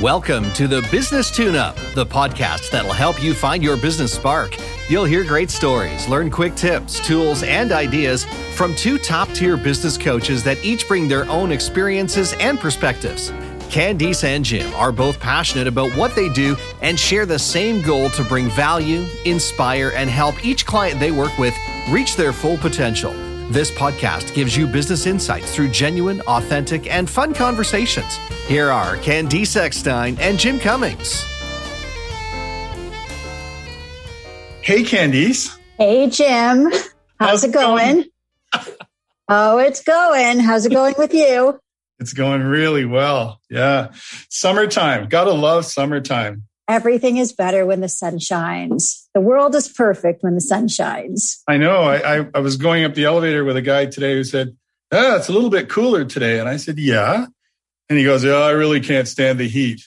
Welcome to the Business Tune Up, the podcast that'll help you find your business spark. You'll hear great stories, learn quick tips, tools, and ideas from two top tier business coaches that each bring their own experiences and perspectives. Candice and Jim are both passionate about what they do and share the same goal to bring value, inspire, and help each client they work with reach their full potential. This podcast gives you business insights through genuine, authentic, and fun conversations. Here are Candice Eckstein and Jim Cummings. Hey, Candice. Hey, Jim. How's, How's it going? going? oh, it's going. How's it going with you? It's going really well. Yeah. Summertime. Gotta love summertime. Everything is better when the sun shines. The world is perfect when the sun shines. I know. I, I, I was going up the elevator with a guy today who said, "Ah, it's a little bit cooler today." And I said, "Yeah." And he goes, "Oh, I really can't stand the heat."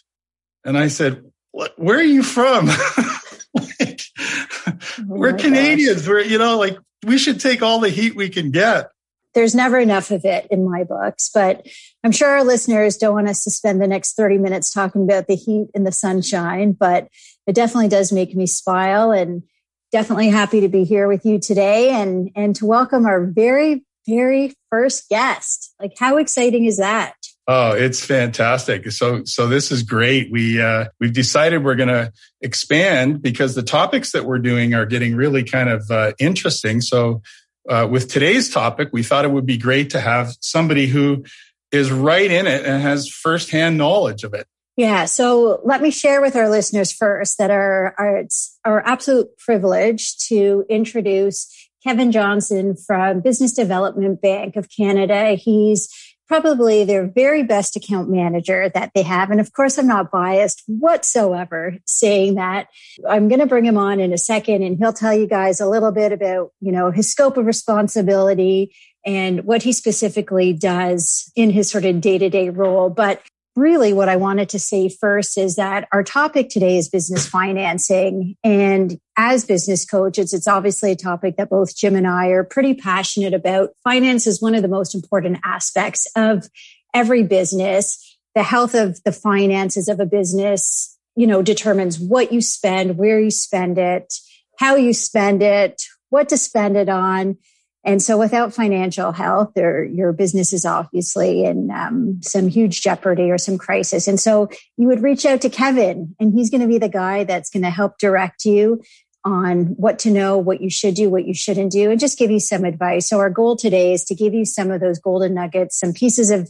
And I said, "Where are you from?" like, oh we're Canadians. Gosh. We're you know like we should take all the heat we can get there's never enough of it in my books, but I'm sure our listeners don't want us to spend the next 30 minutes talking about the heat and the sunshine, but it definitely does make me smile and definitely happy to be here with you today and, and to welcome our very, very first guest. Like, how exciting is that? Oh, it's fantastic. So, so this is great. We, uh, we've decided we're going to expand because the topics that we're doing are getting really kind of, uh, interesting. So uh, with today's topic, we thought it would be great to have somebody who is right in it and has firsthand knowledge of it. Yeah. So let me share with our listeners first that our, our, it's our absolute privilege to introduce Kevin Johnson from Business Development Bank of Canada. He's probably their very best account manager that they have. And of course, I'm not biased whatsoever saying that. I'm going to bring him on in a second and he'll tell you guys a little bit about, you know, his scope of responsibility and what he specifically does in his sort of day to day role. But really what I wanted to say first is that our topic today is business financing. And as business coaches, it's obviously a topic that both Jim and I are pretty passionate about. Finance is one of the most important aspects of every business. The health of the finances of a business, you know, determines what you spend, where you spend it, how you spend it, what to spend it on. And so without financial health, your business is obviously in um, some huge jeopardy or some crisis. And so you would reach out to Kevin and he's going to be the guy that's going to help direct you on what to know, what you should do, what you shouldn't do, and just give you some advice. So our goal today is to give you some of those golden nuggets, some pieces of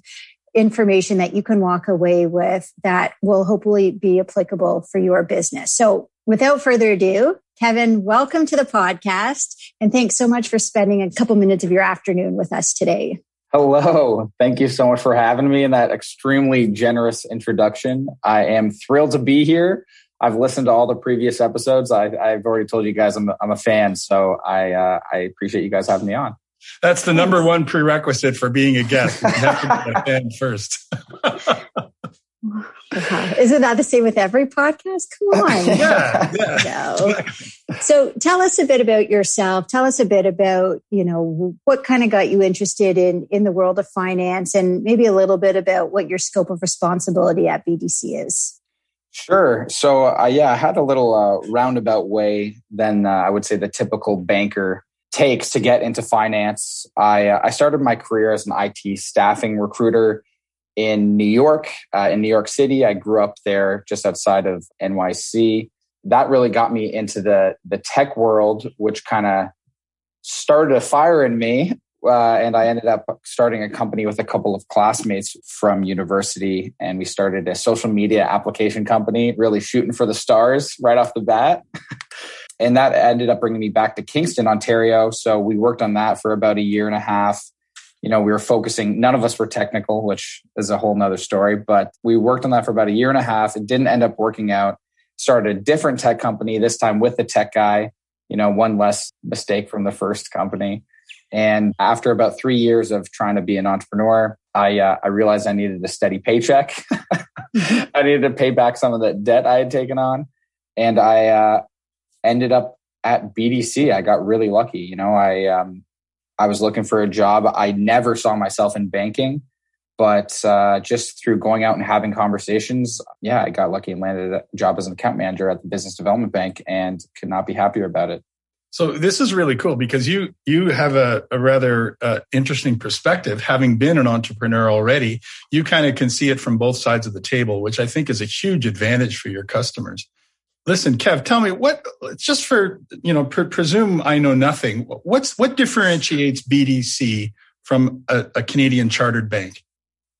information that you can walk away with that will hopefully be applicable for your business. So without further ado, Kevin, welcome to the podcast. And thanks so much for spending a couple minutes of your afternoon with us today. Hello. Thank you so much for having me in that extremely generous introduction. I am thrilled to be here. I've listened to all the previous episodes. I, have already told you guys I'm, I'm a fan, so I, uh, I appreciate you guys having me on. That's the number one prerequisite for being a guest. You have to be a fan first. Isn't that the same with every podcast? Come on. yeah, yeah. So tell us a bit about yourself. Tell us a bit about, you know, what kind of got you interested in in the world of finance and maybe a little bit about what your scope of responsibility at BDC is. Sure. So, uh, yeah, I had a little uh, roundabout way than uh, I would say the typical banker takes to get into finance. I, uh, I started my career as an IT staffing recruiter in New York, uh, in New York City. I grew up there just outside of NYC. That really got me into the the tech world, which kind of started a fire in me. Uh, and I ended up starting a company with a couple of classmates from university, and we started a social media application company, really shooting for the stars right off the bat. and that ended up bringing me back to Kingston, Ontario. So we worked on that for about a year and a half you know, we were focusing, none of us were technical, which is a whole nother story, but we worked on that for about a year and a half. It didn't end up working out. Started a different tech company, this time with the tech guy, you know, one less mistake from the first company. And after about three years of trying to be an entrepreneur, I, uh, I realized I needed a steady paycheck. I needed to pay back some of the debt I had taken on. And I uh, ended up at BDC. I got really lucky. You know, I, um, I was looking for a job. I never saw myself in banking. But uh, just through going out and having conversations, yeah, I got lucky and landed a job as an account manager at the Business Development Bank and could not be happier about it. So this is really cool because you you have a, a rather uh, interesting perspective. Having been an entrepreneur already, you kind of can see it from both sides of the table, which I think is a huge advantage for your customers. Listen, Kev, tell me what just for you know pre- presume I know nothing. What's what differentiates BDC from a, a Canadian chartered bank?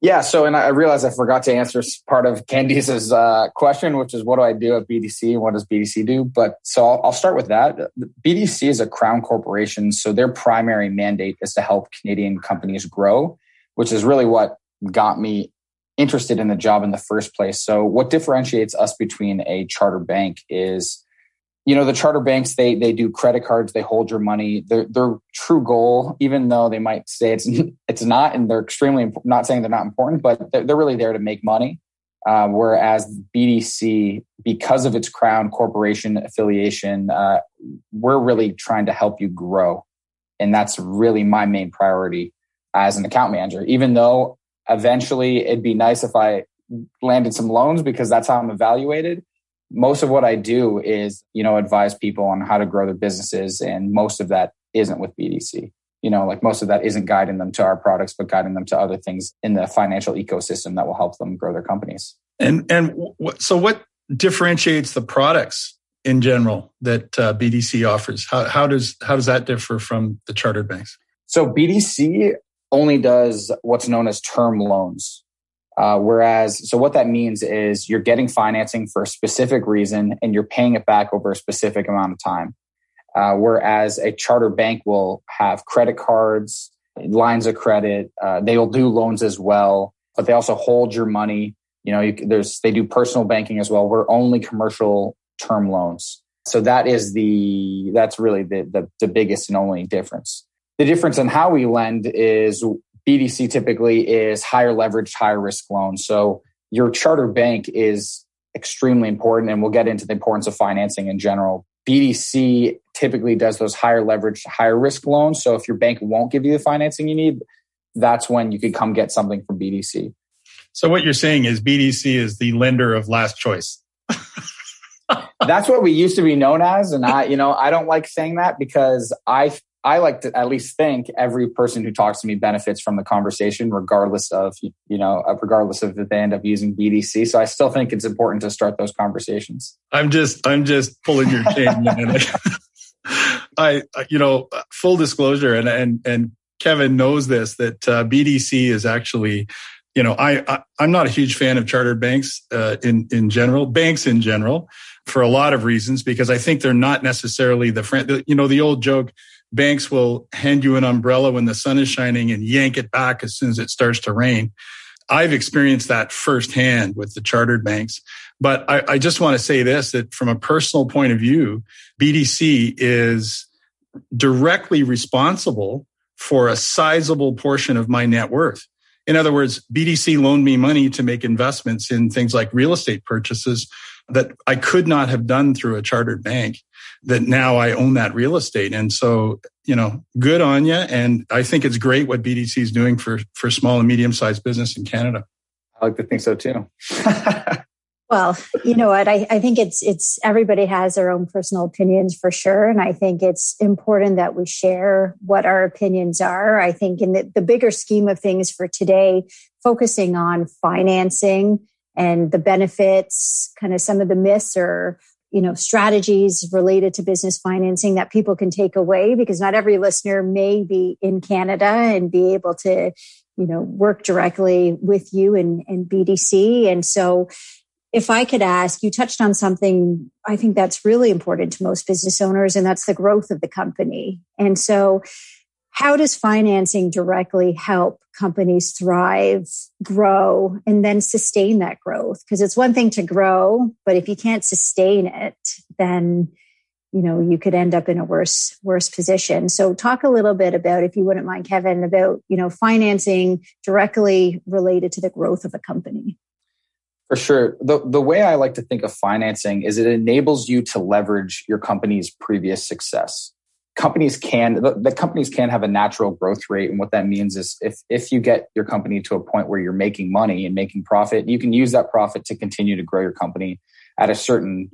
Yeah. So, and I realized I forgot to answer part of Candice's uh, question, which is what do I do at BDC and what does BDC do? But so I'll, I'll start with that. BDC is a crown corporation. So their primary mandate is to help Canadian companies grow, which is really what got me interested in the job in the first place. So what differentiates us between a charter bank is you know the charter banks they they do credit cards they hold your money. Their their true goal even though they might say it's it's not and they're extremely not saying they're not important but they're, they're really there to make money. Uh, whereas bdc because of its crown corporation affiliation uh, we're really trying to help you grow. And that's really my main priority as an account manager even though eventually it'd be nice if i landed some loans because that's how i'm evaluated most of what I do is, you know, advise people on how to grow their businesses. And most of that isn't with BDC. You know, like most of that isn't guiding them to our products, but guiding them to other things in the financial ecosystem that will help them grow their companies. And and w- so, what differentiates the products in general that uh, BDC offers? How, how does how does that differ from the chartered banks? So BDC only does what's known as term loans. Uh, whereas, so what that means is you're getting financing for a specific reason and you're paying it back over a specific amount of time. Uh, whereas a charter bank will have credit cards, lines of credit, uh, they will do loans as well, but they also hold your money. You know, you, there's they do personal banking as well. We're only commercial term loans, so that is the that's really the, the, the biggest and only difference. The difference in how we lend is BDC typically is higher leveraged, higher risk loans. So your charter bank is extremely important, and we'll get into the importance of financing in general. BDC typically does those higher leverage, higher risk loans. So if your bank won't give you the financing you need, that's when you could come get something from BDC. So what you're saying is BDC is the lender of last choice. that's what we used to be known as and i you know i don't like saying that because i I like to at least think every person who talks to me benefits from the conversation, regardless of you know, regardless of if they end up using BDC. So I still think it's important to start those conversations. I'm just, I'm just pulling your chain. I, you know, full disclosure, and and and Kevin knows this that uh, BDC is actually, you know, I, I am not a huge fan of chartered banks uh, in in general, banks in general, for a lot of reasons because I think they're not necessarily the friend. You know, the old joke banks will hand you an umbrella when the sun is shining and yank it back as soon as it starts to rain. I've experienced that firsthand with the chartered banks. But I, I just want to say this that from a personal point of view, BDC is directly responsible for a sizable portion of my net worth. In other words, BDC loaned me money to make investments in things like real estate purchases that I could not have done through a chartered bank that now I own that real estate. And so, you know, good on you. And I think it's great what BDC is doing for, for small and medium sized business in Canada. I like to think so too. well, you know what? I, I think it's, it's everybody has their own personal opinions for sure. And I think it's important that we share what our opinions are. I think in the, the bigger scheme of things for today, focusing on financing and the benefits, kind of some of the myths or you know strategies related to business financing that people can take away because not every listener may be in canada and be able to you know work directly with you and, and bdc and so if i could ask you touched on something i think that's really important to most business owners and that's the growth of the company. And so how does financing directly help companies thrive, grow, and then sustain that growth? Because it's one thing to grow, but if you can't sustain it, then you know you could end up in a worse worse position. So talk a little bit about if you wouldn't mind kevin about you know financing directly related to the growth of a company. For sure. The, the way i like to think of financing is it enables you to leverage your company's previous success companies can the, the, companies can have a natural growth rate. And what that means is if if you get your company to a point where you're making money and making profit you can use that profit to continue to grow your company at a certain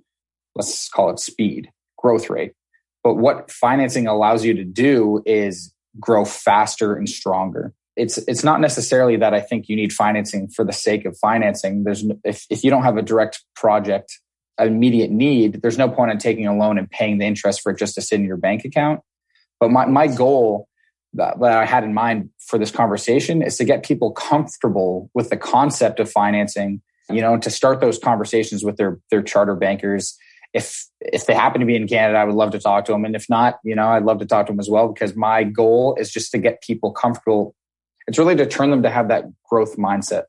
let's call it speed growth rate. But what financing allows you to do is grow faster and stronger. It's it's not necessarily that i think you need financing for the sake of financing. There's if, if you don't have a direct project immediate need, there's no point in taking a loan and paying the interest for it just to sit in your bank account. But my, my goal that, that I had in mind for this conversation is to get people comfortable with the concept of financing, you know, to start those conversations with their, their charter bankers. If, if they happen to be in Canada, I would love to talk to them. And if not, you know, I'd love to talk to them as well, because my goal is just to get people comfortable. It's really to turn them to have that growth mindset.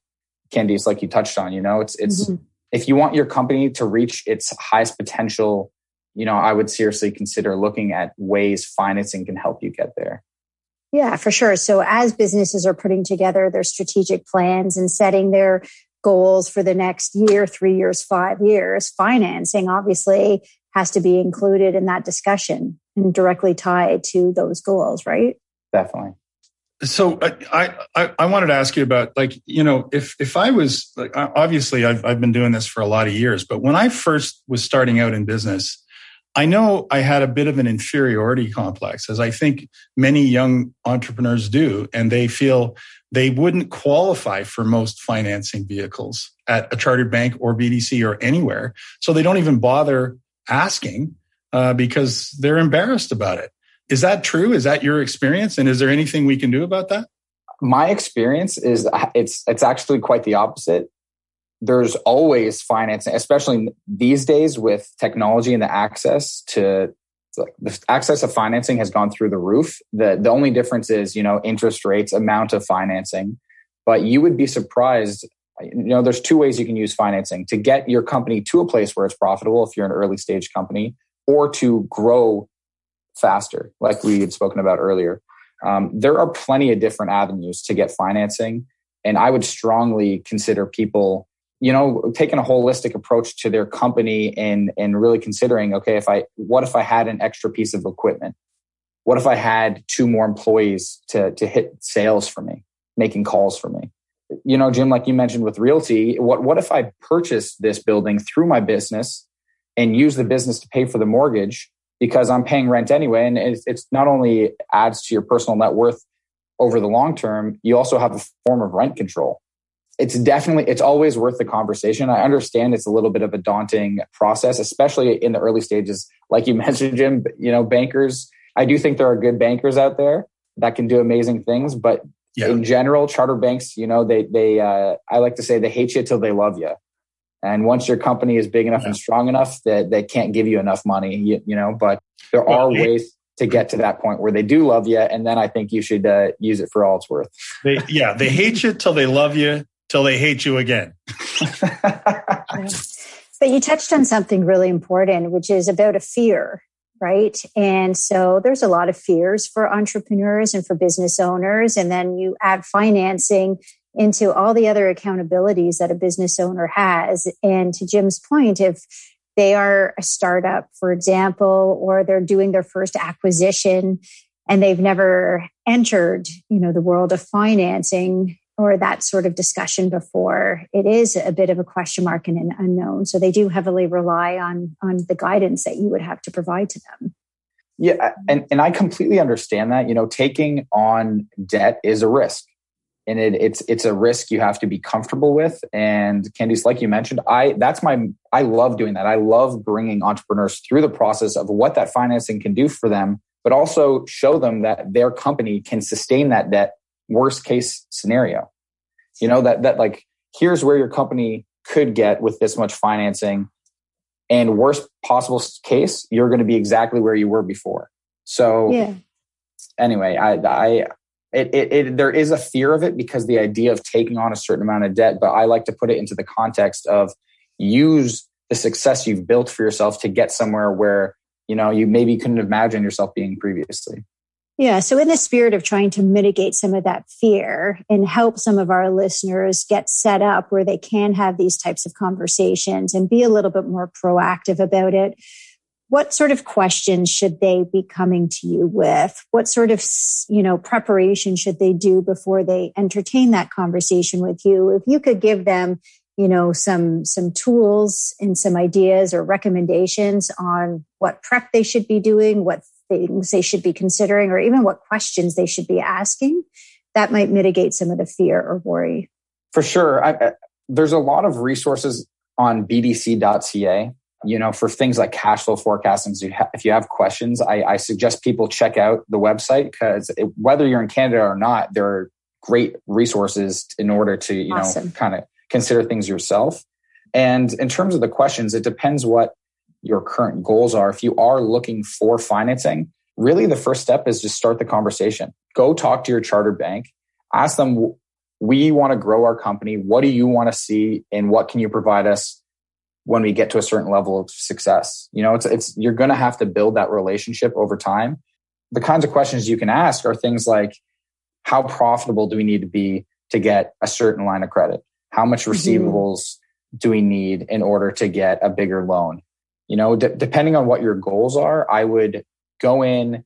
Candice, like you touched on, you know, it's, it's, mm-hmm if you want your company to reach its highest potential, you know, I would seriously consider looking at ways financing can help you get there. Yeah, for sure. So as businesses are putting together their strategic plans and setting their goals for the next year, three years, five years, financing obviously has to be included in that discussion and directly tied to those goals, right? Definitely so I, I, I wanted to ask you about like you know if if I was like obviously I've I've been doing this for a lot of years, but when I first was starting out in business, I know I had a bit of an inferiority complex, as I think many young entrepreneurs do, and they feel they wouldn't qualify for most financing vehicles at a chartered bank or BDC or anywhere, so they don't even bother asking uh, because they're embarrassed about it. Is that true? Is that your experience? And is there anything we can do about that? My experience is it's it's actually quite the opposite. There's always financing, especially these days with technology and the access to the access of financing has gone through the roof. The the only difference is, you know, interest rates, amount of financing. But you would be surprised you know there's two ways you can use financing to get your company to a place where it's profitable if you're an early stage company or to grow faster, like we had spoken about earlier. Um, there are plenty of different avenues to get financing. And I would strongly consider people, you know, taking a holistic approach to their company and, and really considering, okay, if I, what if I had an extra piece of equipment? What if I had two more employees to, to hit sales for me, making calls for me? You know, Jim, like you mentioned with realty, what, what if I purchased this building through my business and use the business to pay for the mortgage because I'm paying rent anyway. And it's, it's not only adds to your personal net worth over the long term, you also have a form of rent control. It's definitely, it's always worth the conversation. I understand it's a little bit of a daunting process, especially in the early stages. Like you mentioned, Jim, you know, bankers, I do think there are good bankers out there that can do amazing things, but yeah. in general, charter banks, you know, they, they, uh, I like to say they hate you till they love you. And once your company is big enough yeah. and strong enough that they can't give you enough money, you, you know, but there well, are ways to get to that point where they do love you. And then I think you should uh, use it for all it's worth. They, yeah, they hate you till they love you, till they hate you again. but you touched on something really important, which is about a fear, right? And so there's a lot of fears for entrepreneurs and for business owners. And then you add financing into all the other accountabilities that a business owner has. And to Jim's point, if they are a startup, for example, or they're doing their first acquisition and they've never entered, you know, the world of financing or that sort of discussion before, it is a bit of a question mark and an unknown. So they do heavily rely on on the guidance that you would have to provide to them. Yeah, and, and I completely understand that. You know, taking on debt is a risk and it, it's it's a risk you have to be comfortable with. And Candice, like you mentioned, I that's my I love doing that. I love bringing entrepreneurs through the process of what that financing can do for them, but also show them that their company can sustain that debt. Worst case scenario, you know that that like here's where your company could get with this much financing, and worst possible case, you're going to be exactly where you were before. So. Yeah anyway, I, I it, it, it, there is a fear of it because the idea of taking on a certain amount of debt but i like to put it into the context of use the success you've built for yourself to get somewhere where you know you maybe couldn't imagine yourself being previously. Yeah. So in the spirit of trying to mitigate some of that fear and help some of our listeners get set up where they can have these types of conversations and be a little bit more proactive about it what sort of questions should they be coming to you with? What sort of, you know, preparation should they do before they entertain that conversation with you? If you could give them, you know, some, some tools and some ideas or recommendations on what prep they should be doing, what things they should be considering, or even what questions they should be asking, that might mitigate some of the fear or worry. For sure. I, there's a lot of resources on bdc.ca you know, for things like cash flow forecasting, if you have questions, I, I suggest people check out the website because whether you're in Canada or not, there are great resources in order to, you awesome. know, kind of consider things yourself. And in terms of the questions, it depends what your current goals are. If you are looking for financing, really the first step is just start the conversation. Go talk to your charter bank, ask them, we want to grow our company. What do you want to see and what can you provide us when we get to a certain level of success. You know, it's it's you're going to have to build that relationship over time. The kinds of questions you can ask are things like how profitable do we need to be to get a certain line of credit? How much mm-hmm. receivables mm-hmm. do we need in order to get a bigger loan? You know, d- depending on what your goals are, I would go in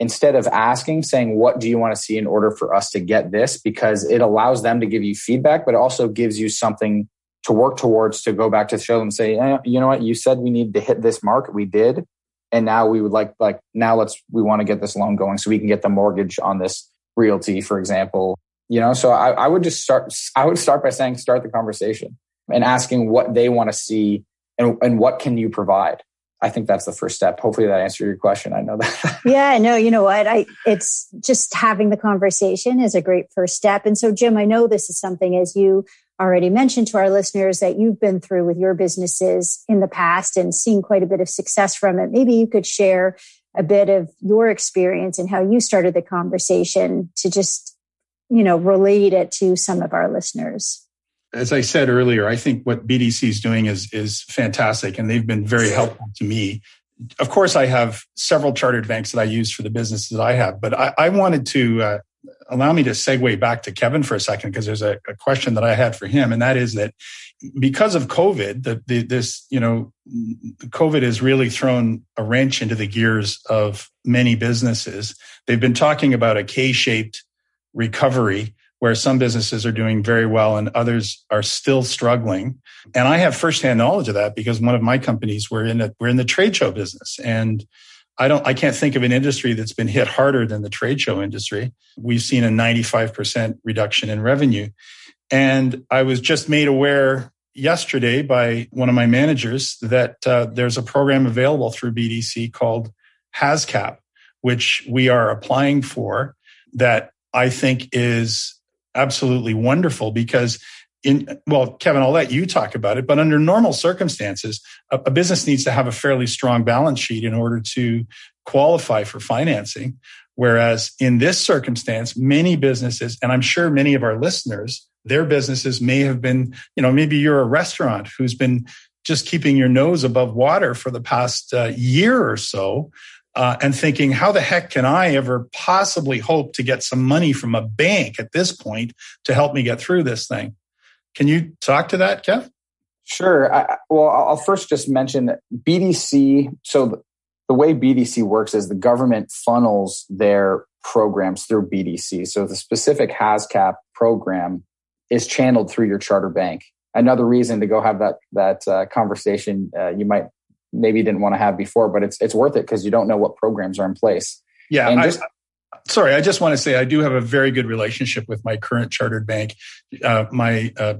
instead of asking, saying, What do you want to see in order for us to get this? Because it allows them to give you feedback, but it also gives you something to work towards to go back to the show and say, eh, you know what, you said we need to hit this mark, we did, and now we would like like now let's we want to get this loan going so we can get the mortgage on this realty, for example. You know, so I, I would just start. I would start by saying, start the conversation and asking what they want to see and and what can you provide. I think that's the first step. Hopefully that answered your question. I know that. yeah, no, you know what? I it's just having the conversation is a great first step. And so Jim, I know this is something as you already mentioned to our listeners that you've been through with your businesses in the past and seen quite a bit of success from it. Maybe you could share a bit of your experience and how you started the conversation to just, you know, relate it to some of our listeners. As I said earlier, I think what BDC is doing is is fantastic, and they've been very helpful to me. Of course, I have several chartered banks that I use for the businesses that I have, but I, I wanted to uh, allow me to segue back to Kevin for a second because there's a, a, question that I had for him, and that is that because of COVID, the, the, this you know, COVID has really thrown a wrench into the gears of many businesses. They've been talking about a K-shaped recovery where some businesses are doing very well and others are still struggling. And I have firsthand knowledge of that because one of my companies we're in a, we're in the trade show business and I don't, I can't think of an industry that's been hit harder than the trade show industry. We've seen a 95% reduction in revenue. And I was just made aware yesterday by one of my managers that uh, there's a program available through BDC called HASCAP, which we are applying for that I think is absolutely wonderful because in well kevin i'll let you talk about it but under normal circumstances a, a, business needs to have a fairly strong balance sheet in order to qualify for financing whereas in this circumstance many businesses and i'm sure many of our listeners their businesses may have been you know maybe you're a restaurant who's been just keeping your nose above water for the past uh, year or so uh, and thinking, how the heck can I ever possibly hope to get some money from a bank at this point to help me get through this thing? Can you talk to that, Kev? Sure. I, well, I'll first just mention BDC. So the way BDC works is the government funnels their programs through BDC. So the specific HASCAP program is channeled through your charter bank. Another reason to go have that that uh, conversation uh, you might maybe didn't want to have before, but it's it's worth it because you don't know what programs are in place. Yeah, just, sorry, I just want to say I do have a very good relationship with my current chartered bank. Uh, my uh,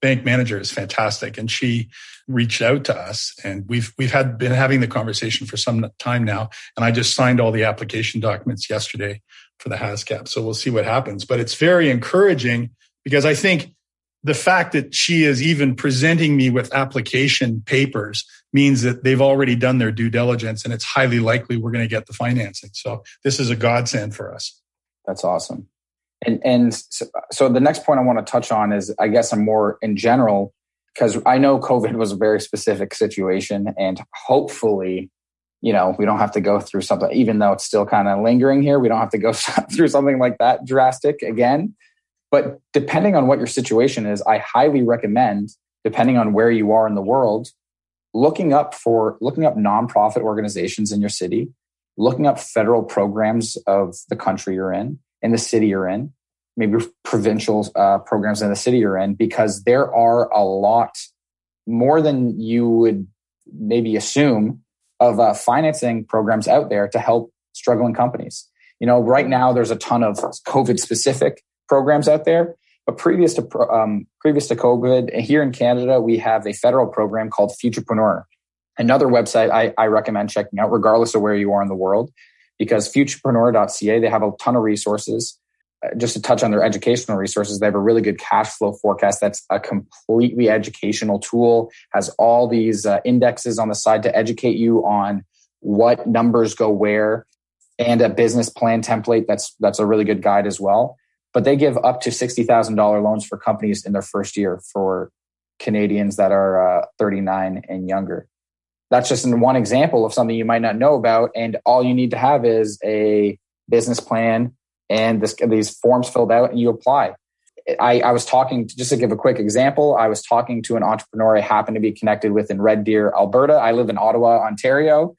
bank manager is fantastic, and she reached out to us, and we've we've had been having the conversation for some time now. And I just signed all the application documents yesterday for the HASCAP, so we'll see what happens. But it's very encouraging because I think the fact that she is even presenting me with application papers means that they've already done their due diligence and it's highly likely we're going to get the financing. So this is a godsend for us. That's awesome. And and so, so the next point I want to touch on is I guess I'm more in general because I know COVID was a very specific situation and hopefully you know we don't have to go through something even though it's still kind of lingering here we don't have to go through something like that drastic again but depending on what your situation is, I highly recommend, depending on where you are in the world, looking up for looking up nonprofit organizations in your city, looking up federal programs of the country you're in, in the city you're in, maybe provincial uh, programs in the city you're in, because there are a lot more than you would maybe assume of uh, financing programs out there to help struggling companies. You know, right now there's a ton of COVID specific programs out there, but previous to um, previous to COVID, here in Canada, we have a federal program called Futurepreneur. Another website I, I recommend checking out, regardless of where you are in the world, because futurepreneur.ca they have a ton of resources. Uh, just to touch on their educational resources, they have a really good cash flow forecast. That's a completely educational tool. Has all these uh, indexes on the side to educate you on what numbers go where and a business plan template that's that's a really good guide as well but they give up to $60,000 loans for companies in their first year for Canadians that are uh, 39 and younger. That's just one example of something you might not know about. And all you need to have is a business plan and this, these forms filled out and you apply. I, I was talking, just to give a quick example, I was talking to an entrepreneur I happen to be connected with in Red Deer, Alberta. I live in Ottawa, Ontario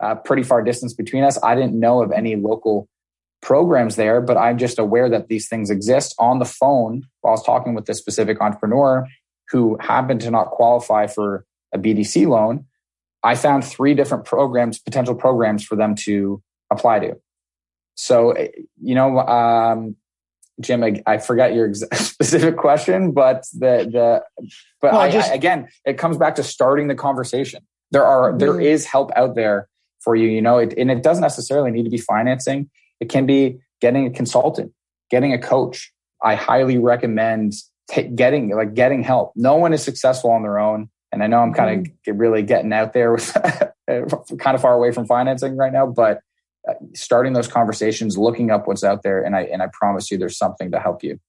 uh, pretty far distance between us. I didn't know of any local programs there, but I'm just aware that these things exist on the phone while I was talking with this specific entrepreneur who happened to not qualify for a BDC loan. I found three different programs, potential programs for them to apply to. So, you know, um, Jim, I, I forgot your specific question, but the the but well, I, just, I, again, it comes back to starting the conversation. There are there mm-hmm. help out there for you, you know, it, and it doesn't necessarily need to be financing. It can be getting a consultant, getting a coach. I highly recommend t- getting like getting help. No one is successful on their own, and I know I'm kind of mm-hmm. really getting out there with kind of far away from financing right now, but uh, starting those conversations, looking up what's out there, and I and I promise you, there's something to help you.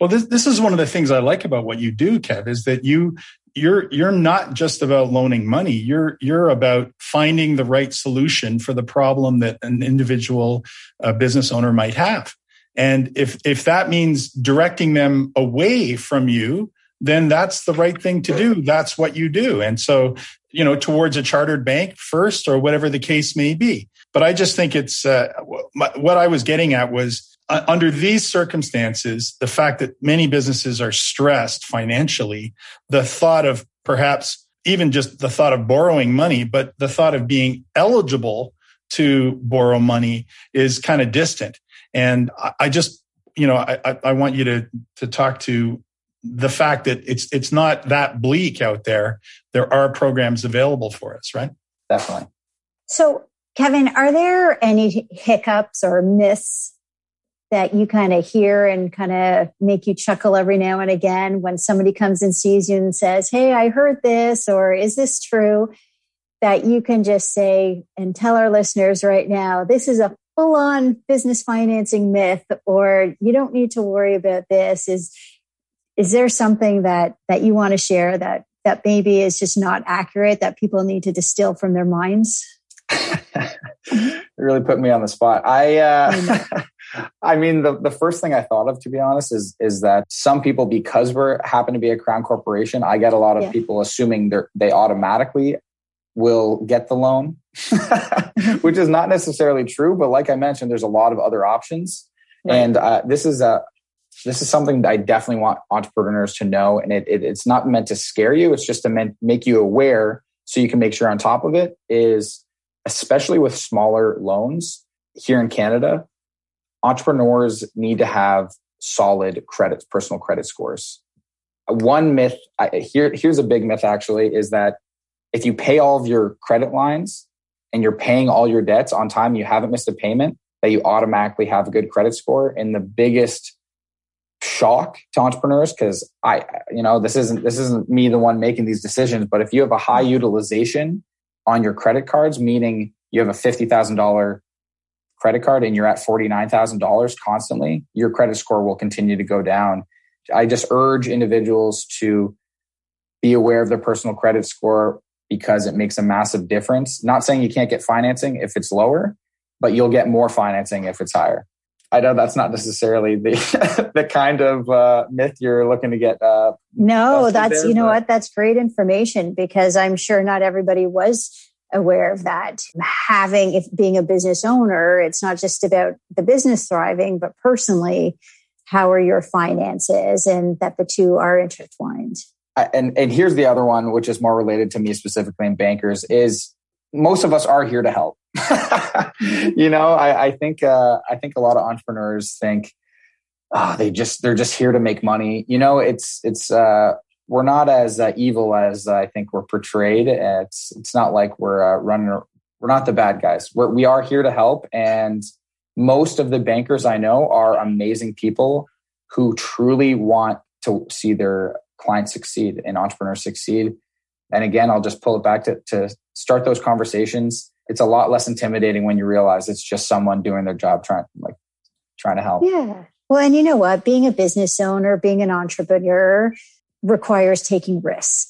Well, this this is one of the things I like about what you do, Kev, is that you you're you're not just about loaning money. You're you're about finding the right solution for the problem that an individual uh, business owner might have. And if if that means directing them away from you then that's the right thing to do. That's what you do. And so you know towards a chartered bank first or whatever the case may be. But i just think it's uh, what i was getting at was uh, under these circumstances, the fact that many businesses are stressed financially, the thought of perhaps even just the thought of borrowing money, but the thought of being eligible to borrow money is kind of distant. And I just, you know, I, I want you to to talk to the fact that it's it's not that bleak out there. There are programs available for us, right? Definitely. So, Kevin, are there any hiccups or myths that you kind of hear and kind of make you chuckle every now and again when somebody comes and sees you and says, Hey, I heard this, or is this true? That you can just say and tell our listeners right now, this is a full on business financing myth, or you don't need to worry about this. Is, is there something that, that you want to share that, that maybe is just not accurate that people need to distill from their minds? it really put me on the spot. I, uh, I mean, the, the first thing I thought of, to be honest, is is that some people, because we're happen to be a crown corporation, I get a lot of yeah. people assuming they they automatically will get the loan, which is not necessarily true. But like I mentioned, there's a lot of other options, right. and uh, this is a this is something that I definitely want entrepreneurs to know. And it, it, it's not meant to scare you; it's just to meant, make you aware so you can make sure on top of it. Is especially with smaller loans here in Canada, entrepreneurs need to have solid credit, personal credit scores. One myth I, here, here's a big myth actually is that if you pay all of your credit lines and you're paying all your debts on time, you haven't missed a payment, that you automatically have a good credit score. And the biggest shock to entrepreneurs, because I, you know, this isn't this isn't me the one making these decisions, but if you have a high utilization on your credit cards, meaning you have a fifty thousand dollar credit card and you're at $49,000 constantly, your credit score will continue to go down. I just urge individuals to be aware of their personal credit score because it makes a massive difference. Not saying you can't get financing if it's lower, but you'll get more financing if it's higher. I know that's not necessarily the the kind of uh, myth you're looking to get. Uh, no, that's there, you know but... what? That's great information because I'm sure not everybody was aware of that. Having if being a business owner, it's not just about the business thriving, but personally, how are your finances, and that the two are intertwined. And and here's the other one, which is more related to me specifically in bankers, is most of us are here to help. you know, I, I think uh, I think a lot of entrepreneurs think oh, they just they're just here to make money. You know, it's it's uh, we're not as uh, evil as I think we're portrayed. It's it's not like we're uh, running. We're not the bad guys. We're, we are here to help, and most of the bankers I know are amazing people who truly want to see their clients succeed and entrepreneurs succeed. And again, I'll just pull it back to, to start those conversations. It's a lot less intimidating when you realize it's just someone doing their job, trying like trying to help. Yeah. Well, and you know what? Being a business owner, being an entrepreneur requires taking risk.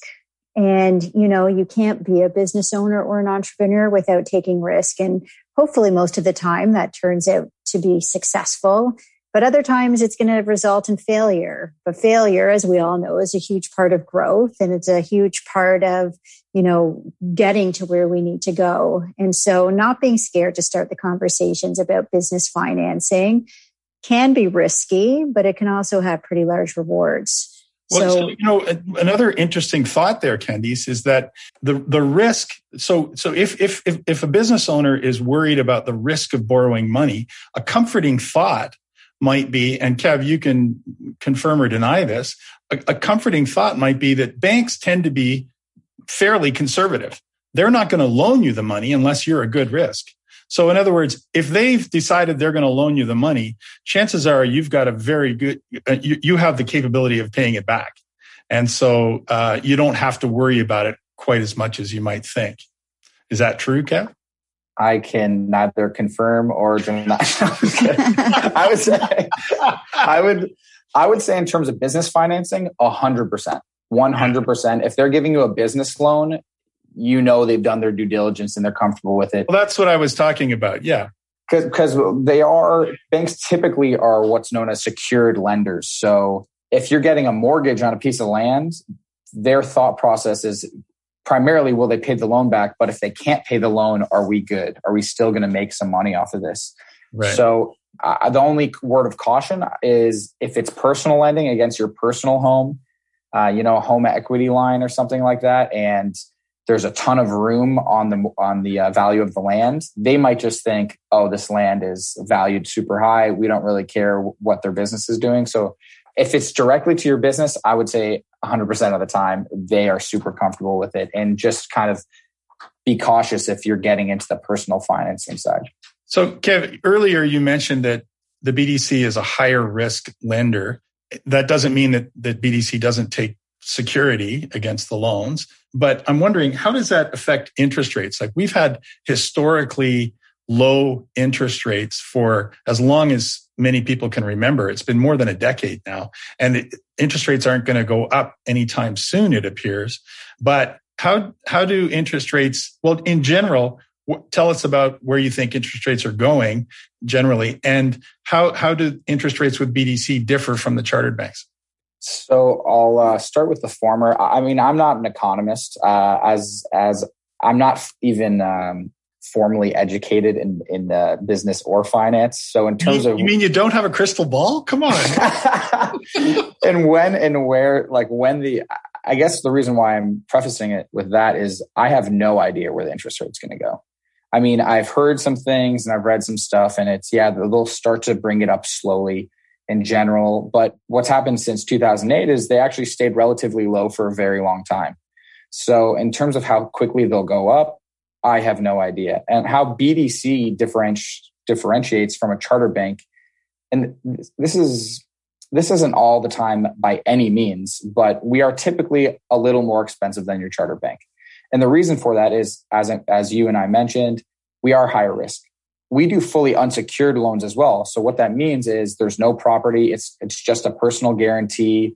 And, you know, you can't be a business owner or an entrepreneur without taking risk. And hopefully, most of the time, that turns out to be successful. But other times it's going to result in failure. But failure, as we all know, is a huge part of growth and it's a huge part of, you know, getting to where we need to go. And so not being scared to start the conversations about business financing can be risky, but it can also have pretty large rewards. Well, so, so, you know, another interesting thought there, Candice, is that the the risk. So, so if if if, if a business owner is worried about the risk of borrowing money, a comforting thought might be, and Kev, you can confirm or deny this. A, a comforting thought might be that banks tend to be fairly conservative. They're not going to loan you the money unless you're a good risk. So, in other words, if they've decided they're going to loan you the money, chances are you've got a very good, uh, you, you, have the capability of paying it back. And so uh, you don't have to worry about it quite as much as you might think. Is that true, Kev? I can neither confirm or deny. I would say, I would, I would say in terms of business financing, hundred percent, one hundred percent. If they're giving you a business loan, you know they've done their due diligence and they're comfortable with it. Well, that's what I was talking about. Yeah. Because they are, banks typically are what's known as secured lenders. So if you're getting a mortgage on a piece of land, their thought process is primarily will they pay the loan back? But if they can't pay the loan, are we good? Are we still going to make some money off of this? Right. So uh, the only word of caution is if it's personal lending against your personal home, uh, you know, home equity line or something like that, and there's a ton of room on the on the uh, value of the land they might just think oh this land is valued super high. We don't really care what their business is doing. So if it's directly to your business i would say 100% of the time they are super comfortable with it and just kind of be cautious if you're getting into the personal financing side. So kev earlier you mentioned that the bdc is a higher risk lender. That doesn't mean that that bdc doesn't take security against the loans. But I'm wondering, how does that affect interest rates? Like we've had historically low interest rates for as long as many people can remember. It's been more than a decade now. And interest rates aren't going to go up anytime soon, it appears. But how, how do interest rates, well, in general, tell us about where you think interest rates are going generally and how, how do interest rates with BDC differ from the chartered banks? So I'll uh, start with the former. I mean, I'm not an economist, uh, as as I'm not even um, formally educated in in uh, business or finance. So in terms you, of, you mean you don't have a crystal ball? Come on. and when and where, like when the, I guess the reason why I'm prefacing it with that is I have no idea where the interest rate's going to go. I mean, I've heard some things and I've read some stuff, and it's yeah, they'll start to bring it up slowly in general. But what's happened since 2008 is they actually stayed relatively low for a very long time. So, in terms of how quickly they'll go up, I have no idea. And how BDC differenti- differentiates from a charter bank, and this is this isn't all the time by any means, but we are typically a little more expensive than your charter bank. And the reason for that is, as as you and I mentioned, we are higher risk we do fully unsecured loans as well. So what that means is there's no property. It's it's just a personal guarantee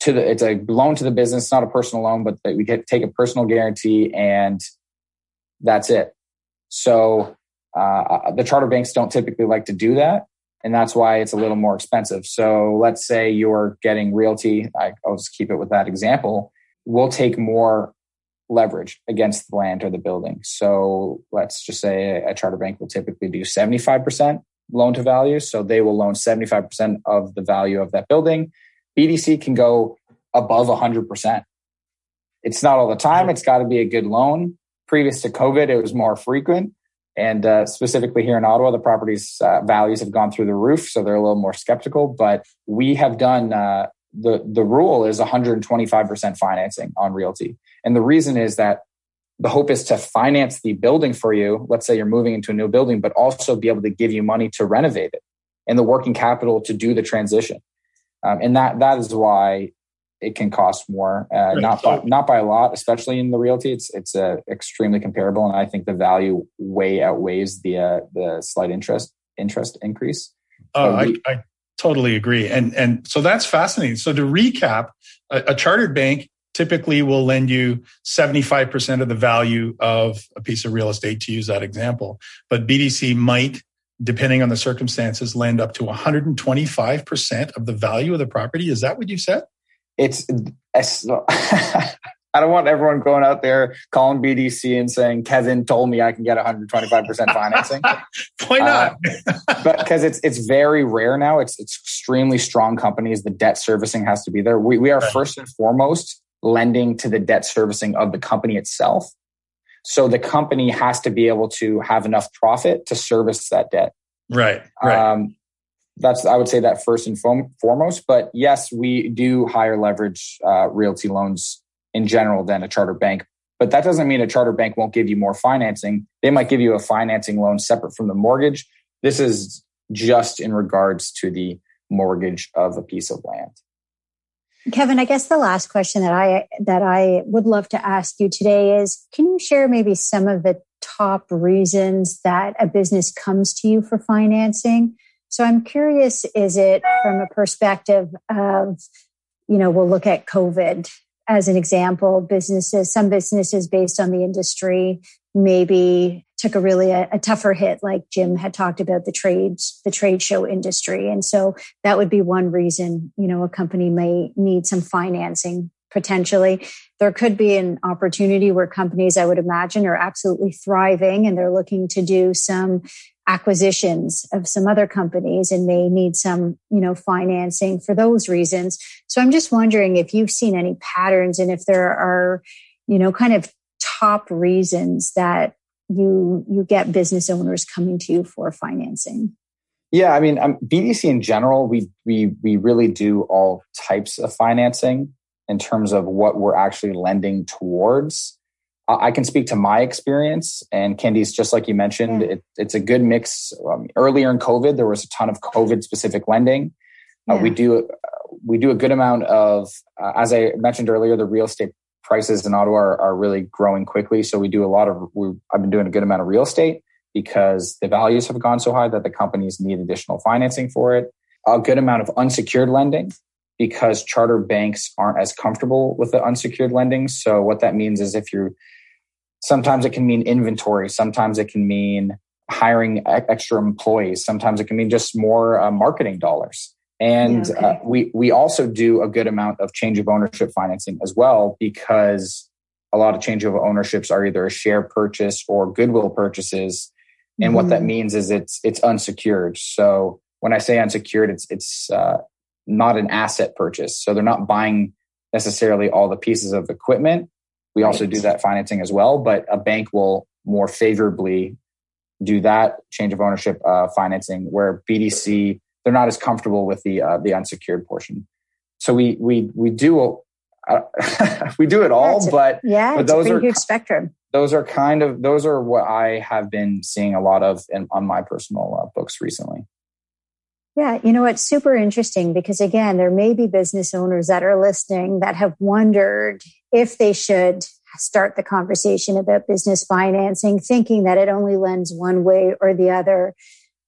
to the it's a loan to the business, not a personal loan, but we get take a personal guarantee and that's it. So uh, the charter banks don't typically like to do that. And that's why it's a little more expensive. So let's say you're getting realty. I, I'll just keep it with that example. We'll take more leverage against the land or the building. So let's just say a charter bank will typically do 75% loan to value. So they will loan 75% of the value of that building. BDC can go above 100%. It's not all the time. It's got to be a good loan. Previous to COVID, it was more frequent. And uh, specifically here in Ottawa, the properties uh, values have gone through the roof, so they're a little more skeptical. But we have done uh, the the rule is 125% financing on realty, and the reason is that the hope is to finance the building for you. Let's say you're moving into a new building, but also be able to give you money to renovate it and the working capital to do the transition. Um, and that that is why it can cost more, uh, right. not by, not by a lot, especially in the realty. It's it's uh, extremely comparable, and I think the value way outweighs the uh, the slight interest interest increase. Oh, we, I, I, totally agree, and and so that's fascinating. So to recap, a, a chartered bank typically will lend you 75% of the value of a piece of real estate to use that example but bdc might depending on the circumstances lend up to 125% of the value of the property is that what you said it's, it's I don't want everyone going out there calling BDC and saying Kevin told me I can get 125% financing. Why not? uh, but because it's it's very rare now. It's it's extremely strong companies. The debt servicing has to be there. We we are right. first and foremost lending to the debt servicing of the company itself. So the company has to be able to have enough profit to service that debt. Right. Right. Um, that's I would say that first and foremost. But yes, we do higher leverage uh, realty loans in general than a charter bank. But that doesn't mean a charter bank won't give you more financing. They might give you a financing loan separate from the mortgage. This is just in regards to the mortgage of a piece of land. Kevin, I guess the last question that I that I would love to ask you today is can you share maybe some of the top reasons that a business comes to you for financing? So I'm curious, is it from a perspective of, you know, we'll look at COVID as an example, businesses, some businesses based on the industry maybe took a really a, a, tougher hit like jim had talked about the trades the trade show industry and so that would be one reason you know a company may need some financing potentially there could be an opportunity where companies i would imagine are absolutely thriving and they're looking to do some acquisitions of some other companies and may need some, you know, financing for those reasons. So I'm just wondering if you've seen any patterns and if there are, you know, kind of top reasons that you you get business owners coming to you for financing. Yeah, I mean, um, BDC in general, we we we really do all types of financing in terms of what we're actually lending towards. I can speak to my experience, and Candice just like you mentioned, yeah. it, it's a good mix. Um, earlier in COVID, there was a ton of COVID specific lending. Uh, yeah. Uh, we do we do a good amount of, uh, as I mentioned earlier, the real estate prices in Ottawa are, are really growing quickly. So we do a lot of. We, I've been doing a good amount of real estate because the values have gone so high that the companies need additional financing for it. A good amount of unsecured lending because charter banks aren't as comfortable with the unsecured lending. So what that means is if you're sometimes it can mean inventory sometimes it can mean hiring extra employees sometimes it can mean just more uh, marketing dollars and yeah, okay. uh, we we also do a good amount of change of ownership financing as well because a lot of change of ownerships are either a share purchase or goodwill purchases and mm-hmm. what that mm-hmm. means is it's it's unsecured so when i say unsecured it's it's uh, not an asset purchase so they're not buying necessarily all the pieces of equipment we right. also do that financing as well, but a bank will more favorably do that change of ownership uh, financing, where BDC they're not as comfortable with the uh, the unsecured portion. So we we we do uh, we do it all, yeah, but yeah, but those are huge spectrum. Those are kind of those are what I have been seeing a lot of in, on my personal uh, books recently. Yeah, you know it's super interesting because again, there may be business owners that are listening that have wondered if they should start the conversation about business financing, thinking that it only lends one way or the other.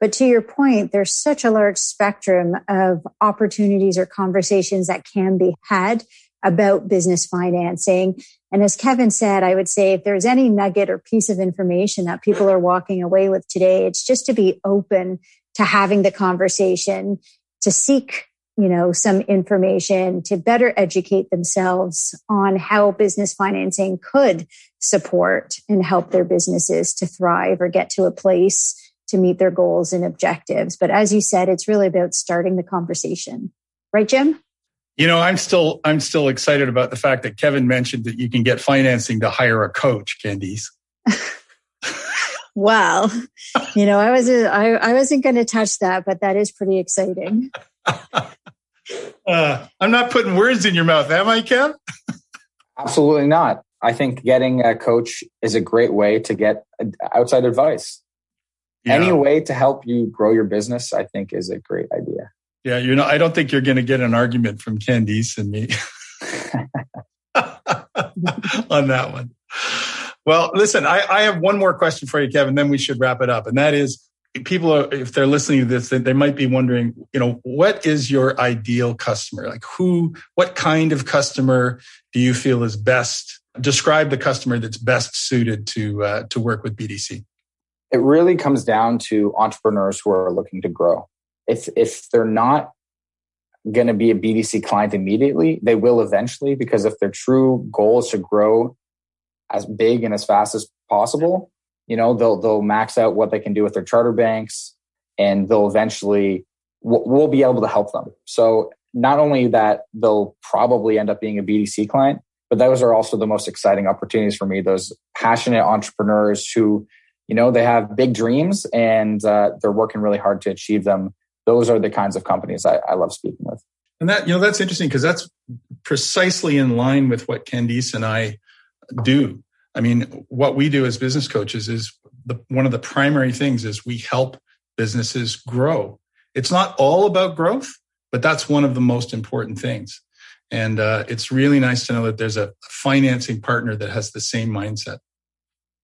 But to your point, there's such a large spectrum of opportunities or conversations that can be had about business financing. And as Kevin said, I would say if there's any nugget or piece of information that people are walking away with today, it's just to be open to having the conversation, to seek you know, some information to better educate themselves on how business financing could support and help their businesses to thrive or get to a place to meet their goals and objectives. But as you said, it's really about starting the conversation. Right, Jim? You know, I'm still I'm still excited about the fact that Kevin mentioned that you can get financing to hire a coach, Candice. well, you know, I was I, I wasn't going to touch that, but that is pretty exciting. Uh, I'm not putting words in your mouth, am I, Kev? Absolutely not. I think getting a coach is a great way to get outside advice. Yeah. Any way to help you grow your business, I think, is a great idea. Yeah, you know, I don't think you're going to get an argument from Candice and me on that one. Well, listen, I, I have one more question for you, Kevin. Then we should wrap it up, and that is: people are, if they're listening to this, they might be wondering, you know, what is your ideal customer? Like who, what kind of customer do you feel is best? Describe the customer that's best suited to uh, to work with BDC. It really comes down to entrepreneurs who are looking to grow. If if they're not going to be a BDC client immediately, they will eventually because if their true goal is to grow as big and as fast as possible, you know, they'll they'll max out what they can do with their charter banks, and they'll eventually we'll be able to help them. So not only that they'll probably end up being a BDC client, but those are also the most exciting opportunities for me. Those passionate entrepreneurs who, you know, they have big dreams and uh, they're working really hard to achieve them. Those are the kinds of companies I, I love speaking with. And that, you know, that's interesting because that's precisely in line with what Candice and I do. I mean, what we do as business coaches is the, one of the primary things is we help businesses grow. It's not all about growth, but that's one of the most important things. And uh, it's really nice to know that there's a financing partner that has the same mindset.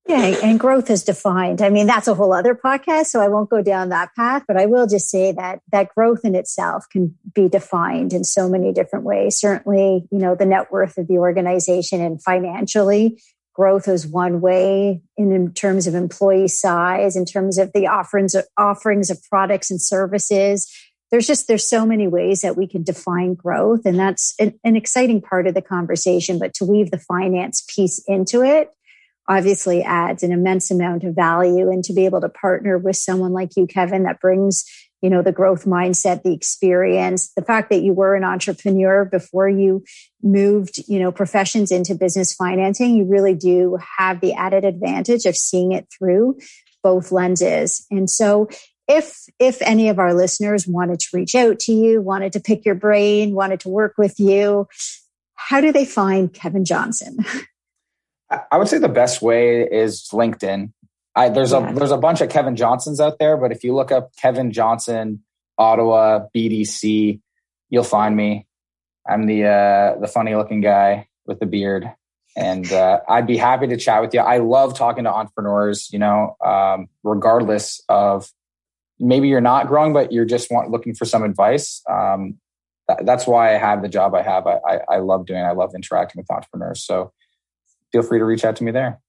Yeah, and growth is defined. I mean, that's a whole other podcast, so I won't go down that path, but I will just say that that growth in itself can be defined in so many different ways. Certainly, you know, the net worth of the organization and financially growth is one way in, in, terms of employee size in terms of the offerings offerings of products and services there's just there's so many ways that we can define growth and that's an, an exciting part of the conversation but to weave the finance piece into it obviously adds an immense amount of value and to be able to partner with someone like you kevin that brings you know the growth mindset the experience the fact that you were an entrepreneur before you moved you know professions into business financing you really do have the added advantage of seeing it through both lenses. And so if if any of our listeners wanted to reach out to you wanted to pick your brain wanted to work with you how do they find kevin johnson i would say the best way is linkedin I, there's yeah. a there's a bunch of Kevin Johnsons out there, but if you look up Kevin Johnson, Ottawa, BDC, you'll find me. I'm the uh, the funny looking guy with the beard, and uh, I'd be happy to chat with you. I love talking to entrepreneurs. You know, um, regardless of maybe you're not growing, but you're just want, looking for some advice. Um, that, that's why I have the job I have. I, I, I love doing. I love interacting with entrepreneurs. So feel free to reach out to me there.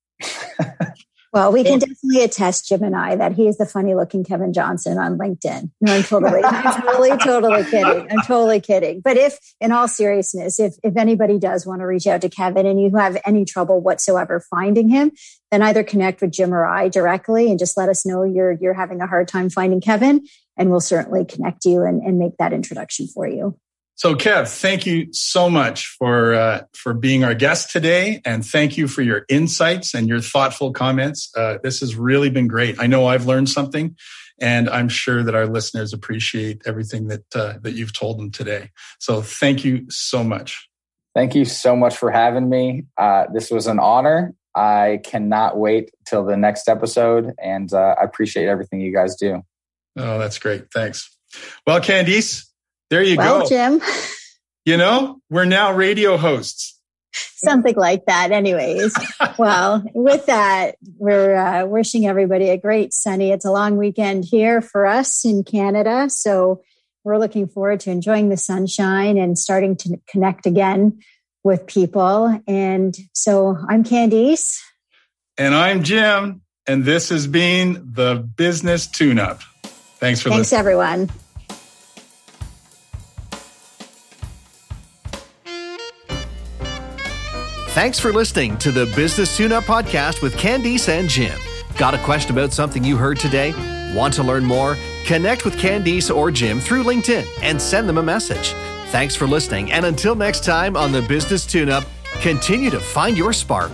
Well, we can definitely attest, Jim and I, that he is the funny looking Kevin Johnson on LinkedIn. No, I'm totally, I'm totally, totally kidding. I'm totally kidding. But if, in all seriousness, if, if anybody does want to reach out to Kevin and you have any trouble whatsoever finding him, then either connect with Jim or I directly and just let us know you're, you're having a hard time finding Kevin. And we'll certainly connect you and, and make that introduction for you. So, Kev, thank you so much for uh, for being our guest today, and thank you for your insights and your thoughtful comments. Uh, this has really been great. I know I've learned something, and I'm sure that our listeners appreciate everything that uh, that you've told them today. So, thank you so much. Thank you so much for having me. Uh, this was an honor. I cannot wait till the next episode, and uh, I appreciate everything you guys do. Oh, that's great. Thanks. Well, Candice, there you well, go. Jim. You know, we're now radio hosts. Something like that, anyways. well, with that, we're uh, wishing everybody a great sunny. It's a long weekend here for us in Canada. So we're looking forward to enjoying the sunshine and starting to connect again with people. And so I'm Candice. And I'm Jim. And this has been the Business Tune Up. Thanks for Thanks, listening. everyone. Thanks for listening to the Business Tune Up Podcast with Candice and Jim. Got a question about something you heard today? Want to learn more? Connect with Candice or Jim through LinkedIn and send them a message. Thanks for listening, and until next time on the Business Tune Up, continue to find your spark.